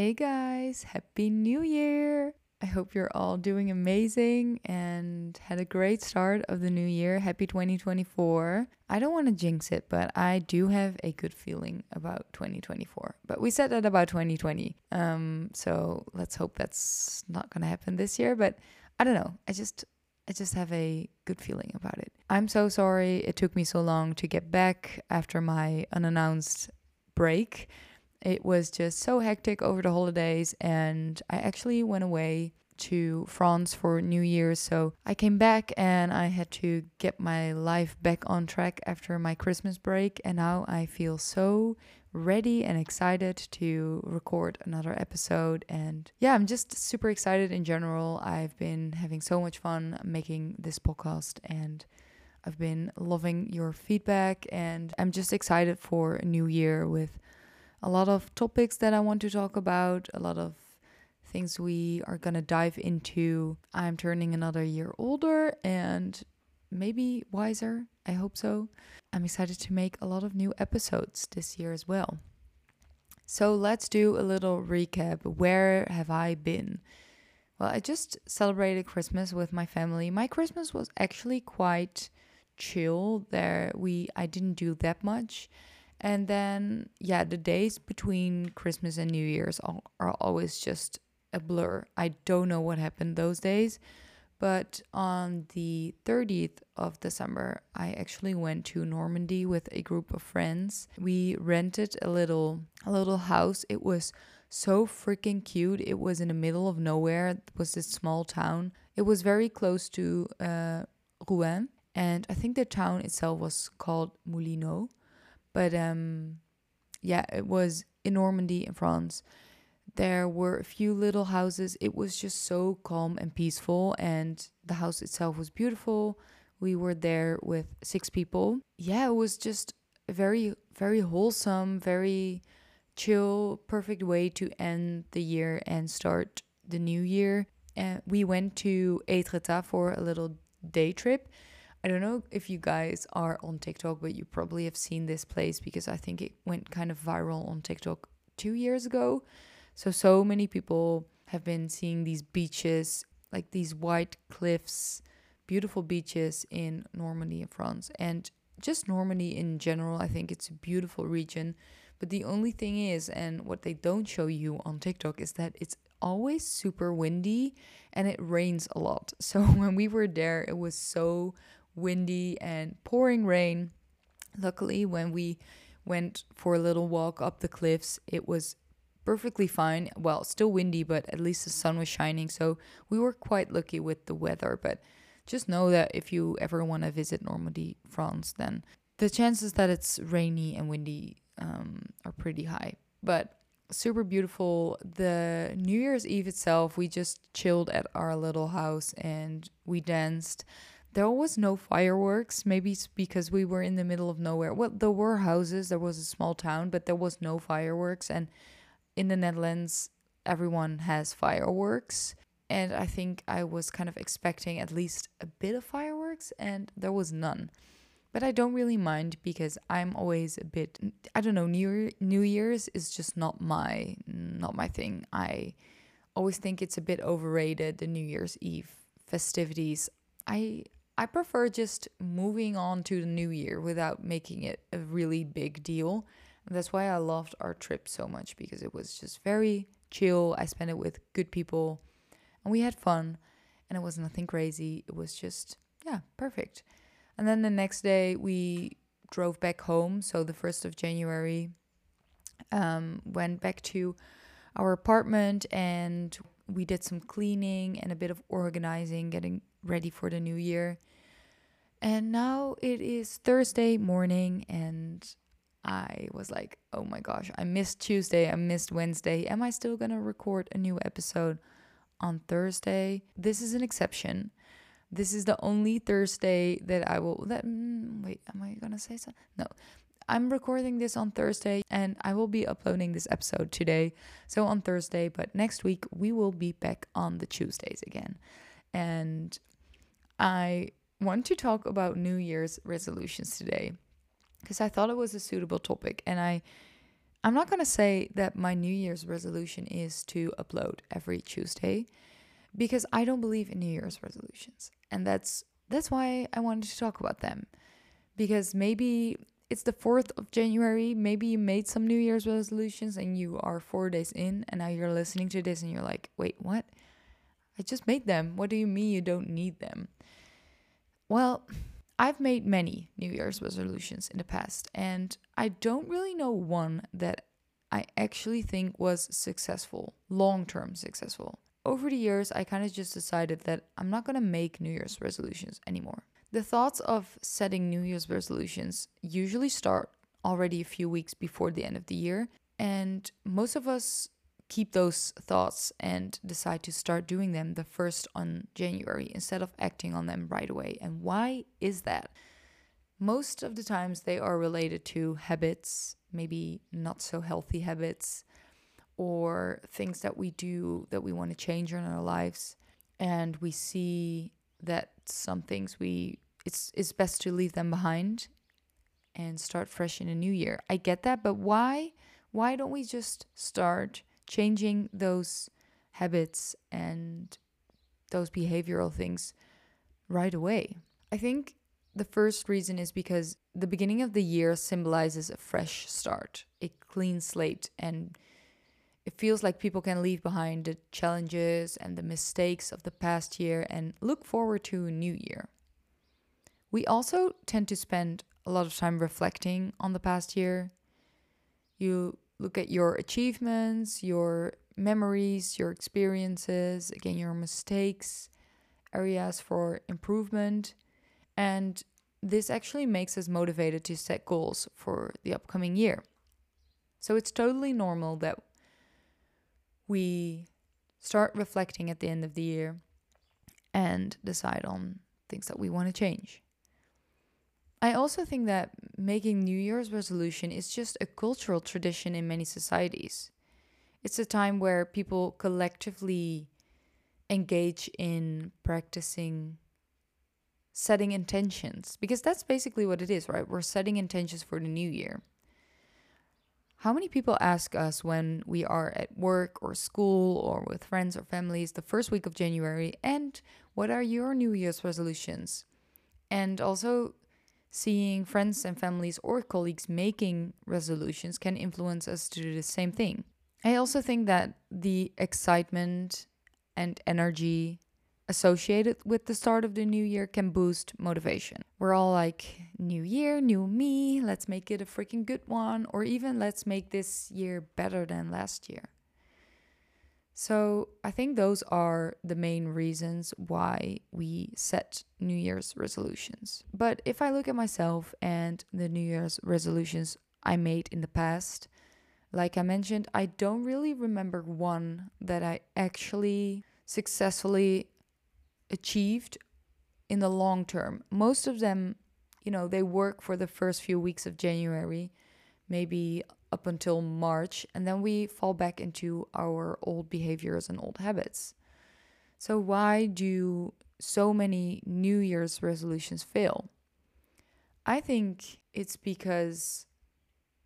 Hey guys, Happy New Year! I hope you're all doing amazing and had a great start of the new year. Happy 2024. I don't want to jinx it, but I do have a good feeling about 2024. But we said that about 2020. Um, so let's hope that's not going to happen this year, but I don't know. I just I just have a good feeling about it. I'm so sorry it took me so long to get back after my unannounced break. It was just so hectic over the holidays, and I actually went away to France for New Year's. So I came back and I had to get my life back on track after my Christmas break. And now I feel so ready and excited to record another episode. And yeah, I'm just super excited in general. I've been having so much fun making this podcast and I've been loving your feedback. And I'm just excited for a new year with a lot of topics that I want to talk about, a lot of things we are going to dive into. I'm turning another year older and maybe wiser. I hope so. I'm excited to make a lot of new episodes this year as well. So let's do a little recap. Where have I been? Well, I just celebrated Christmas with my family. My Christmas was actually quite chill. There we I didn't do that much. And then, yeah, the days between Christmas and New Year's are, always just a blur. I don't know what happened those days. But on the 30th of December, I actually went to Normandy with a group of friends. We rented a little a little house. It was so freaking cute. It was in the middle of nowhere. It was this small town. It was very close to uh, Rouen, and I think the town itself was called Moulineaux. But um, yeah, it was in Normandy in France. There were a few little houses. It was just so calm and peaceful, and the house itself was beautiful. We were there with six people. Yeah, it was just a very, very wholesome, very chill, perfect way to end the year and start the new year. And we went to Etretat for a little day trip. I don't know if you guys are on TikTok, but you probably have seen this place because I think it went kind of viral on TikTok two years ago. So, so many people have been seeing these beaches, like these white cliffs, beautiful beaches in Normandy in France. And just Normandy in general, I think it's a beautiful region. But the only thing is, and what they don't show you on TikTok is that it's always super windy and it rains a lot. So when we were there, it was so windy and pouring rain. Luckily, when we went for a little walk up the cliffs, it was perfectly fine. Well, still windy, but at least the sun was shining. So we were quite lucky with the weather. But just know that if you ever want to visit Normandy, France, then the chances that it's rainy and windy um, are pretty high. But super beautiful. The New Year's Eve itself, we just chilled at our little house and we danced there was no fireworks. Maybe it's because we were in the middle of nowhere. Well, there were houses, there was a small town, but there was no fireworks. And in the Netherlands, everyone has fireworks. And I think I was kind of expecting at least a bit of fireworks, and there was none. But I don't really mind because I'm always a bit I don't know, New New Year's is just not my not my thing. I always think it's a bit overrated the New Year's Eve festivities. I I prefer just moving on to the new year without making it a really big deal. And that's why I loved our trip so much because it was just very chill. I spent it with good people and we had fun and it was nothing crazy. It was just, yeah, perfect. And then the next day we drove back home. So the 1st of January, um, went back to our apartment and we did some cleaning and a bit of organizing, getting ready for the new year. And now it is Thursday morning, and I was like, oh my gosh, I missed Tuesday, I missed Wednesday. Am I still gonna record a new episode on Thursday? This is an exception. This is the only Thursday that I will. That mm, wait, am I gonna say something? No, I'm recording this on Thursday and I will be uploading this episode today. So on Thursday, but next week we will be back on the Tuesdays again. And I want to talk about New Year's resolutions today because I thought it was a suitable topic and I I'm not going to say that my New Year's resolution is to upload every Tuesday because I don't believe in New Year's resolutions. And that's that's why I wanted to talk about them. Because maybe it's the 4th of January, maybe you made some New Year's resolutions and you are 4 days in and now you're listening to this and you're like, "Wait, what? I just made them. What do you mean you don't need them?" Well, I've made many New Year's resolutions in the past, and I don't really know one that I actually think was successful, long term successful. Over the years, I kind of just decided that I'm not gonna make New Year's resolutions anymore. The thoughts of setting New Year's resolutions usually start already a few weeks before the end of the year, and most of us keep those thoughts and decide to start doing them the first on January instead of acting on them right away. And why is that? Most of the times they are related to habits, maybe not so healthy habits, or things that we do that we want to change in our lives. And we see that some things we it's it's best to leave them behind and start fresh in a new year. I get that, but why why don't we just start changing those habits and those behavioral things right away. I think the first reason is because the beginning of the year symbolizes a fresh start, a clean slate, and it feels like people can leave behind the challenges and the mistakes of the past year and look forward to a new year. We also tend to spend a lot of time reflecting on the past year. You look at your achievements, your memories, your experiences, again, your mistakes, areas for improvement. And this actually makes us motivated to set goals for the upcoming year. So it's totally normal that we start reflecting at the end of the year and decide on things that we want to change. I also think that making New Year's resolution is just a cultural tradition in many societies. It's a time where people collectively engage in practicing setting intentions because that's basically what it is, right? We're setting intentions for the new year. How many people ask us when we are at work or school or with friends or families the first week of January, and what are your New Year's resolutions? And also, seeing friends and families or colleagues making resolutions can influence us to do the same thing. I also think that the excitement and energy associated with the start of the new year can boost motivation. We're all like, new year, new me, let's make it a freaking good one, or even let's make this year better than last year. So I think those are the main reasons why we set New Year's resolutions. But if I look at myself and the New Year's resolutions I made in the past, like I mentioned, I don't really remember one that I actually successfully achieved in the long term. Most of them, you know, they work for the first few weeks of January, maybe up until March, and then we fall back into our old behaviors and old habits. So, why do so many New Year's resolutions fail? I think it's because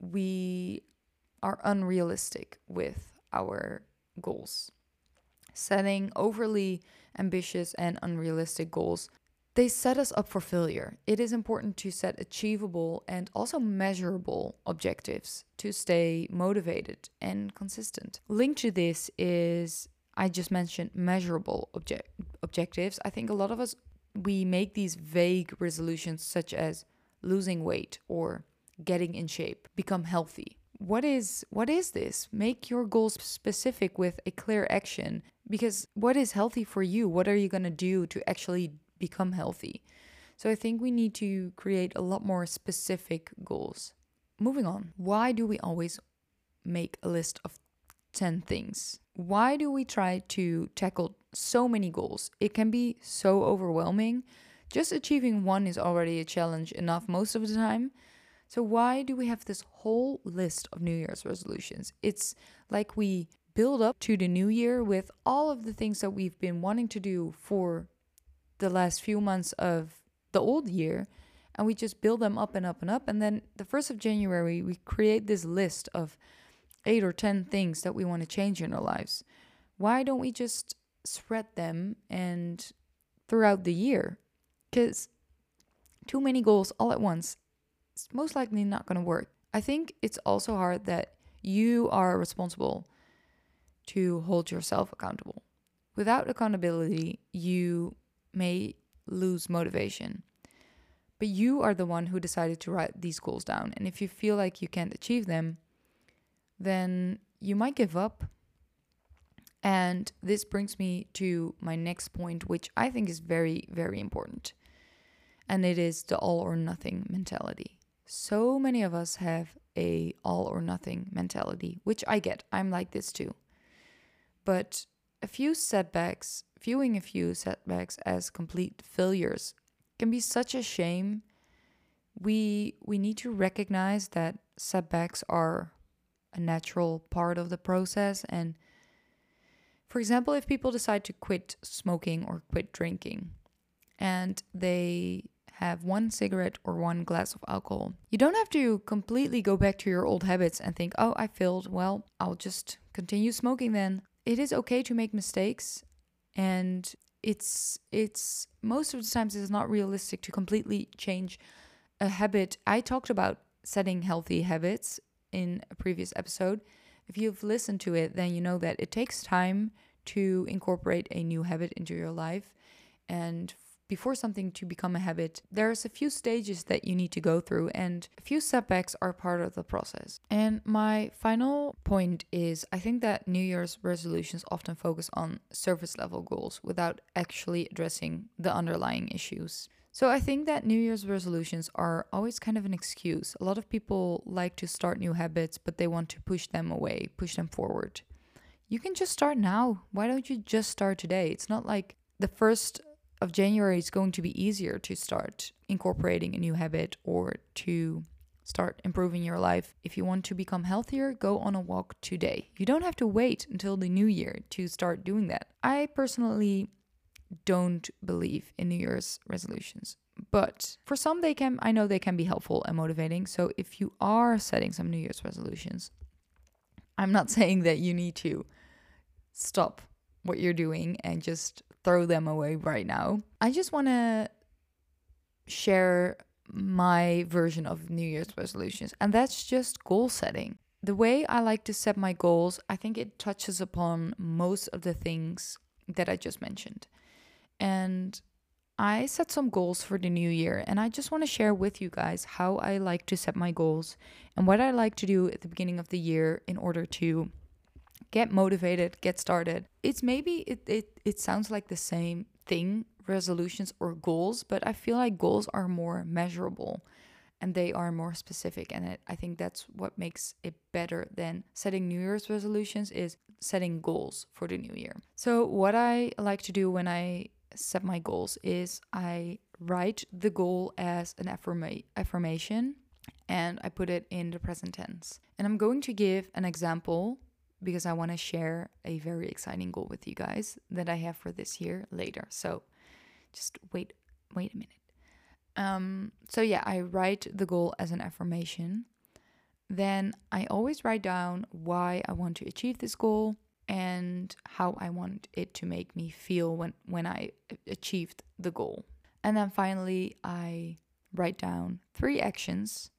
we are unrealistic with our goals. Setting overly ambitious and unrealistic goals they set us up for failure. It is important to set achievable and also measurable objectives to stay motivated and consistent. Linked to this is I just mentioned measurable object objectives. I think a lot of us we make these vague resolutions such as losing weight or getting in shape, become healthy. What is what is this? Make your goals specific with a clear action because what is healthy for you? What are you going to do to actually become healthy. So I think we need to create a lot more specific goals. Moving on, why do we always make a list of 10 things? Why do we try to tackle so many goals? It can be so overwhelming. Just achieving one is already a challenge enough most of the time. So, why do we have this whole list of New Year's resolutions? It's like we build up to the new year with all of the things that we've been wanting to do for the last few months of the old year and we just build them up and up and up and then the 1st of January we create this list of eight or 10 things that we want to change in our lives, why don't we just spread them and throughout the year? Because too many goals all at once is most likely not going to work. I think it's also hard that you are responsible to hold yourself accountable. Without accountability, you may lose motivation. But you are the one who decided to write these goals down. And if you feel like you can't achieve them, then you might give up. And this brings me to my next point, which I think is very, very important. And it is the all or nothing mentality. So many of us have a all or nothing mentality, which I get. I'm like this too. But a few setbacks, viewing a few setbacks as complete failures can be such a shame. We we need to recognize that setbacks are a natural part of the process and for example, if people decide to quit smoking or quit drinking and they have one cigarette or one glass of alcohol, you don't have to completely go back to your old habits and think, oh, I failed. Well, I'll just continue smoking then. It is okay to make mistakes and it's it's most of the times it's not realistic to completely change a habit. I talked about setting healthy habits in a previous episode. If you've listened to it, then you know that it takes time to incorporate a new habit into your life. And before something to become a habit, there's a few stages that you need to go through, and a few setbacks are part of the process. And my final point is I think that New Year's resolutions often focus on surface level goals without actually addressing the underlying issues. So I think that New Year's resolutions are always kind of an excuse. A lot of people like to start new habits, but they want to push them away, push them forward. You can just start now. Why don't you just start today? It's not like the first of January is going to be easier to start incorporating a new habit or to start improving your life. If you want to become healthier, go on a walk today. You don't have to wait until the new year to start doing that. I personally don't believe in New Year's resolutions. But for some they can I know they can be helpful and motivating. So if you are setting some New Year's resolutions, I'm not saying that you need to stop what you're doing and just throw them away right now. I just want to share my version of New Year's resolutions, and that's just goal setting. The way I like to set my goals, I think it touches upon most of the things that I just mentioned. And I set some goals for the new year, and I just want to share with you guys how I like to set my goals and what I like to do at the beginning of the year in order to get motivated, get started. It's maybe it it, it sounds like the same thing, resolutions or goals, but I feel like goals are more measurable and they are more specific and it, I think that's what makes it better than setting New Year's resolutions is setting goals for the new year. So what I like to do when I set my goals is I write the goal as an affirma- affirmation and I put it in the present tense. And I'm going to give an example because I want to share a very exciting goal with you guys that I have for this year later. So just wait wait a minute. Um so yeah, I write the goal as an affirmation. Then I always write down why I want to achieve this goal and how I want it to make me feel when, when I achieved the goal. And then finally, I write down three actions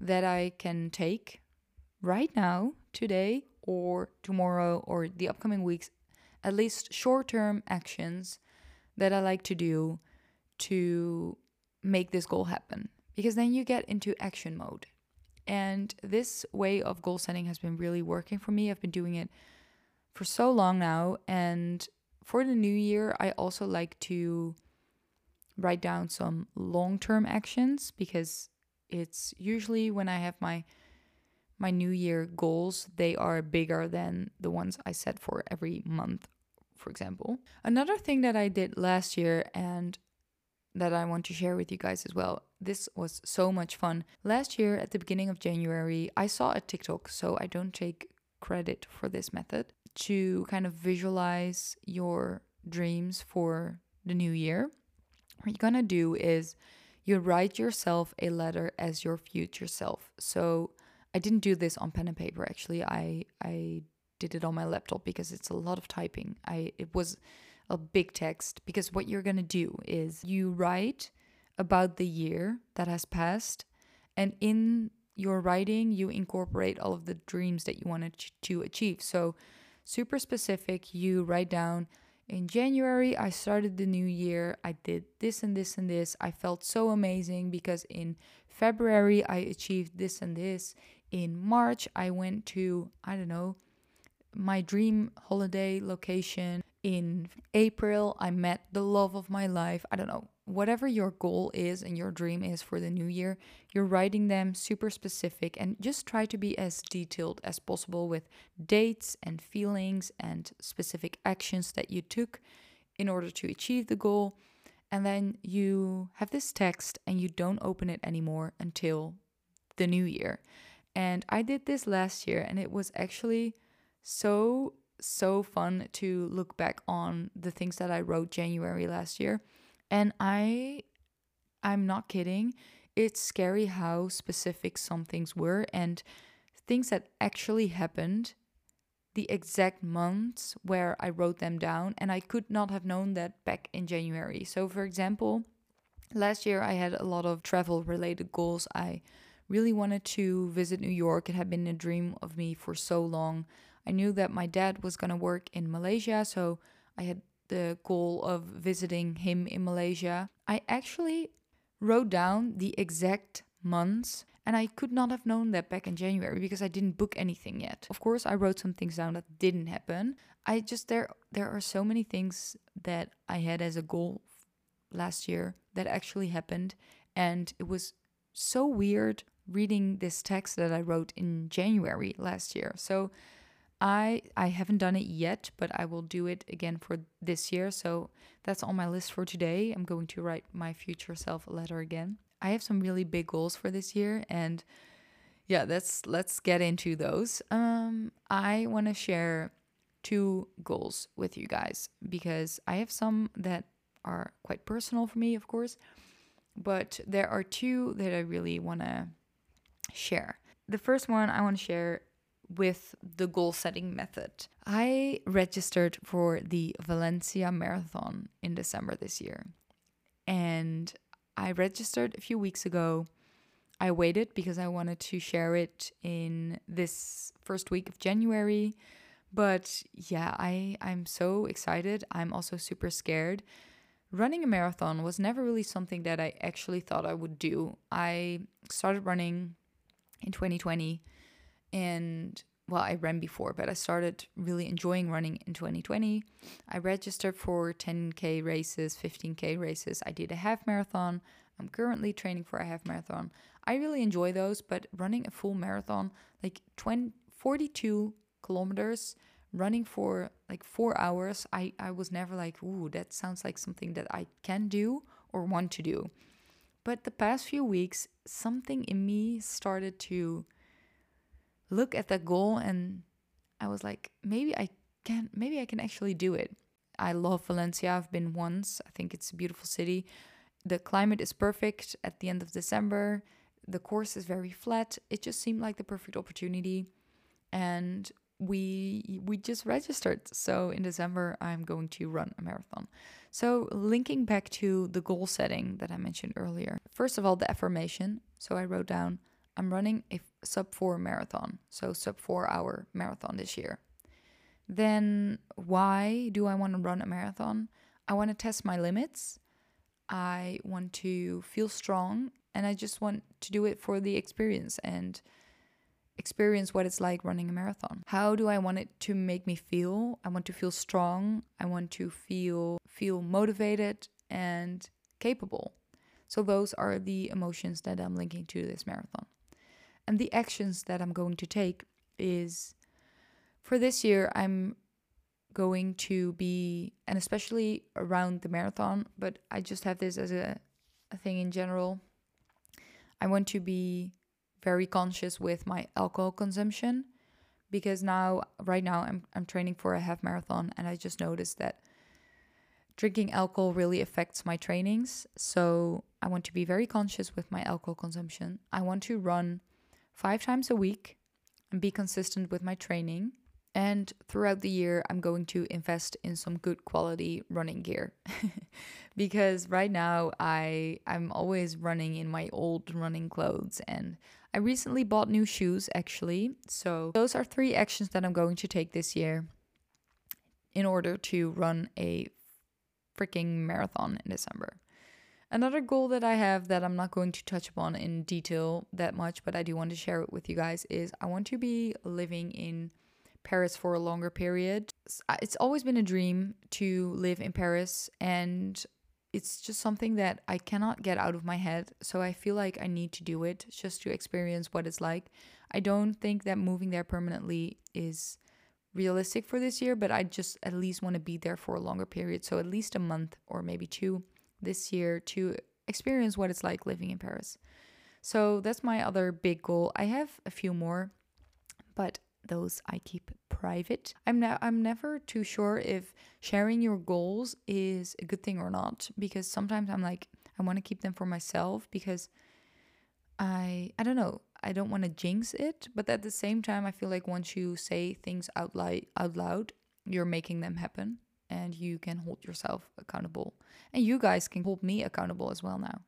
that I can take right now, today, or tomorrow, or the upcoming weeks, at least short term actions that I like to do to make this goal happen. Because then you get into action mode. And this way of goal setting has been really working for me. I've been doing it for so long now. And for the new year, I also like to write down some long term actions because it's usually when I have my my new year goals they are bigger than the ones i set for every month for example. Another thing that i did last year and that i want to share with you guys as well this was so much fun. Last year at the beginning of january i saw a tiktok so i don't take credit for this method to kind of visualize your dreams for the new year, what you're gonna do is you write yourself a letter as your future self. So I didn't do this on pen and paper actually. I I did it on my laptop because it's a lot of typing. I it was a big text because what you're going to do is you write about the year that has passed and in your writing you incorporate all of the dreams that you wanted to achieve. So super specific, you write down in January, I started the new year. I did this and this and this. I felt so amazing because in February, I achieved this and this. In March, I went to, I don't know, my dream holiday location. In April, I met the love of my life. I don't know, whatever your goal is and your dream is for the new year, you're writing them super specific and just try to be as detailed as possible with dates and feelings and specific actions that you took in order to achieve the goal. And then you have this text and you don't open it anymore until the new year. And I did this last year and it was actually so so fun to look back on the things that I wrote January last year. And I I'm not kidding. It's scary how specific some things were and things that actually happened the exact months where I wrote them down and I could not have known that back in January. So for example, last year I had a lot of travel related goals. I really wanted to visit New York. It had been a dream of me for so long. I knew that my dad was going to work in Malaysia, so I had the goal of visiting him in Malaysia. I actually wrote down the exact months and I could not have known that back in January because I didn't book anything yet. Of course, I wrote some things down that didn't happen. I just there there are so many things that I had as a goal last year that actually happened and it was so weird reading this text that I wrote in January last year. So I I haven't done it yet, but I will do it again for this year. So that's on my list for today. I'm going to write my future self a letter again. I have some really big goals for this year and yeah, let's let's get into those. Um I want to share two goals with you guys because I have some that are quite personal for me, of course, but there are two that I really want to share. The first one I want to share with the goal setting method. I registered for the Valencia Marathon in December this year. And I registered a few weeks ago. I waited because I wanted to share it in this first week of January. But yeah, I, I'm so excited. I'm also super scared. Running a marathon was never really something that I actually thought I would do. I started running in 2020 and well, I ran before, but I started really enjoying running in 2020. I registered for 10K races, 15K races. I did a half marathon. I'm currently training for a half marathon. I really enjoy those, but running a full marathon, like 20, 42 kilometers, running for like four hours, I, I was never like, ooh, that sounds like something that I can do or want to do. But the past few weeks, something in me started to look at that goal and I was like, maybe I can, maybe I can actually do it. I love Valencia. I've been once. I think it's a beautiful city. The climate is perfect at the end of December. The course is very flat. It just seemed like the perfect opportunity. And we we just registered. So in December I'm going to run a marathon. So linking back to the goal setting that I mentioned earlier. First of all, the affirmation. So I wrote down I'm running a sub 4 marathon, so sub 4 hour marathon this year. Then why do I want to run a marathon? I want to test my limits. I want to feel strong and I just want to do it for the experience and experience what it's like running a marathon. How do I want it to make me feel? I want to feel strong. I want to feel feel motivated and capable. So those are the emotions that I'm linking to this marathon. And the actions that I'm going to take is for this year, I'm going to be, and especially around the marathon, but I just have this as a, a thing in general. I want to be very conscious with my alcohol consumption because now, right now, I'm, I'm training for a half marathon and I just noticed that drinking alcohol really affects my trainings. So I want to be very conscious with my alcohol consumption. I want to run five times a week. and be consistent with my training. And throughout the year, I'm going to invest in some good quality running gear. because right now I I'm always running in my old running clothes and I recently bought new shoes actually. So those are three actions that I'm going to take this year in order to run a freaking marathon in December. Another goal that I have that I'm not going to touch upon in detail that much, but I do want to share it with you guys is I want to be living in Paris for a longer period. It's always been a dream to live in Paris, and it's just something that I cannot get out of my head. So I feel like I need to do it just to experience what it's like. I don't think that moving there permanently is realistic for this year, but I just at least want to be there for a longer period. So at least a month or maybe two this year to experience what it's like living in Paris. So that's my other big goal. I have a few more, but those I keep private. I'm ne- I'm never too sure if sharing your goals is a good thing or not because sometimes I'm like I want to keep them for myself because I I don't know. I don't want to jinx it, but at the same time I feel like once you say things out loud out loud, you're making them happen and you can hold yourself accountable. And you guys can hold me accountable as well now.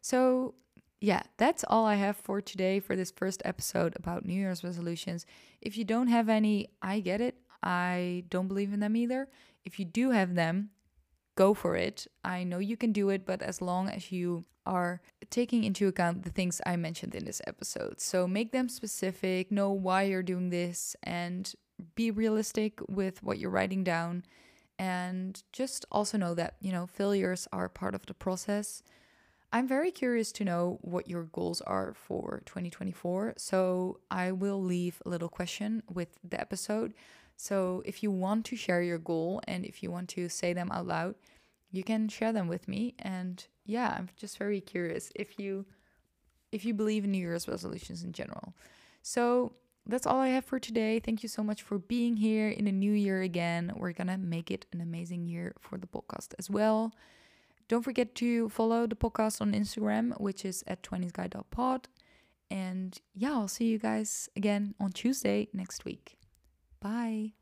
So, yeah, that's all I have for today for this first episode about New Year's resolutions. If you don't have any, I get it. I don't believe in them either. If you do have them, go for it. I know you can do it, but as long as you are taking into account the things I mentioned in this episode. So make them specific, know why you're doing this, and be realistic with what you're writing down. And just also know that, you know, failures are part of the process. I'm very curious to know what your goals are for 2024. So I will leave a little question with the episode. So if you want to share your goal and if you want to say them out loud, you can share them with me. And yeah, I'm just very curious if you if you believe in New Year's resolutions in general. So that's all I have for today. Thank you so much for being here in a new year again. We're gonna make it an amazing year for the podcast as well. Don't forget to follow the podcast on Instagram, which is at 20sguide.pod. And yeah, I'll see you guys again on Tuesday next week. Bye.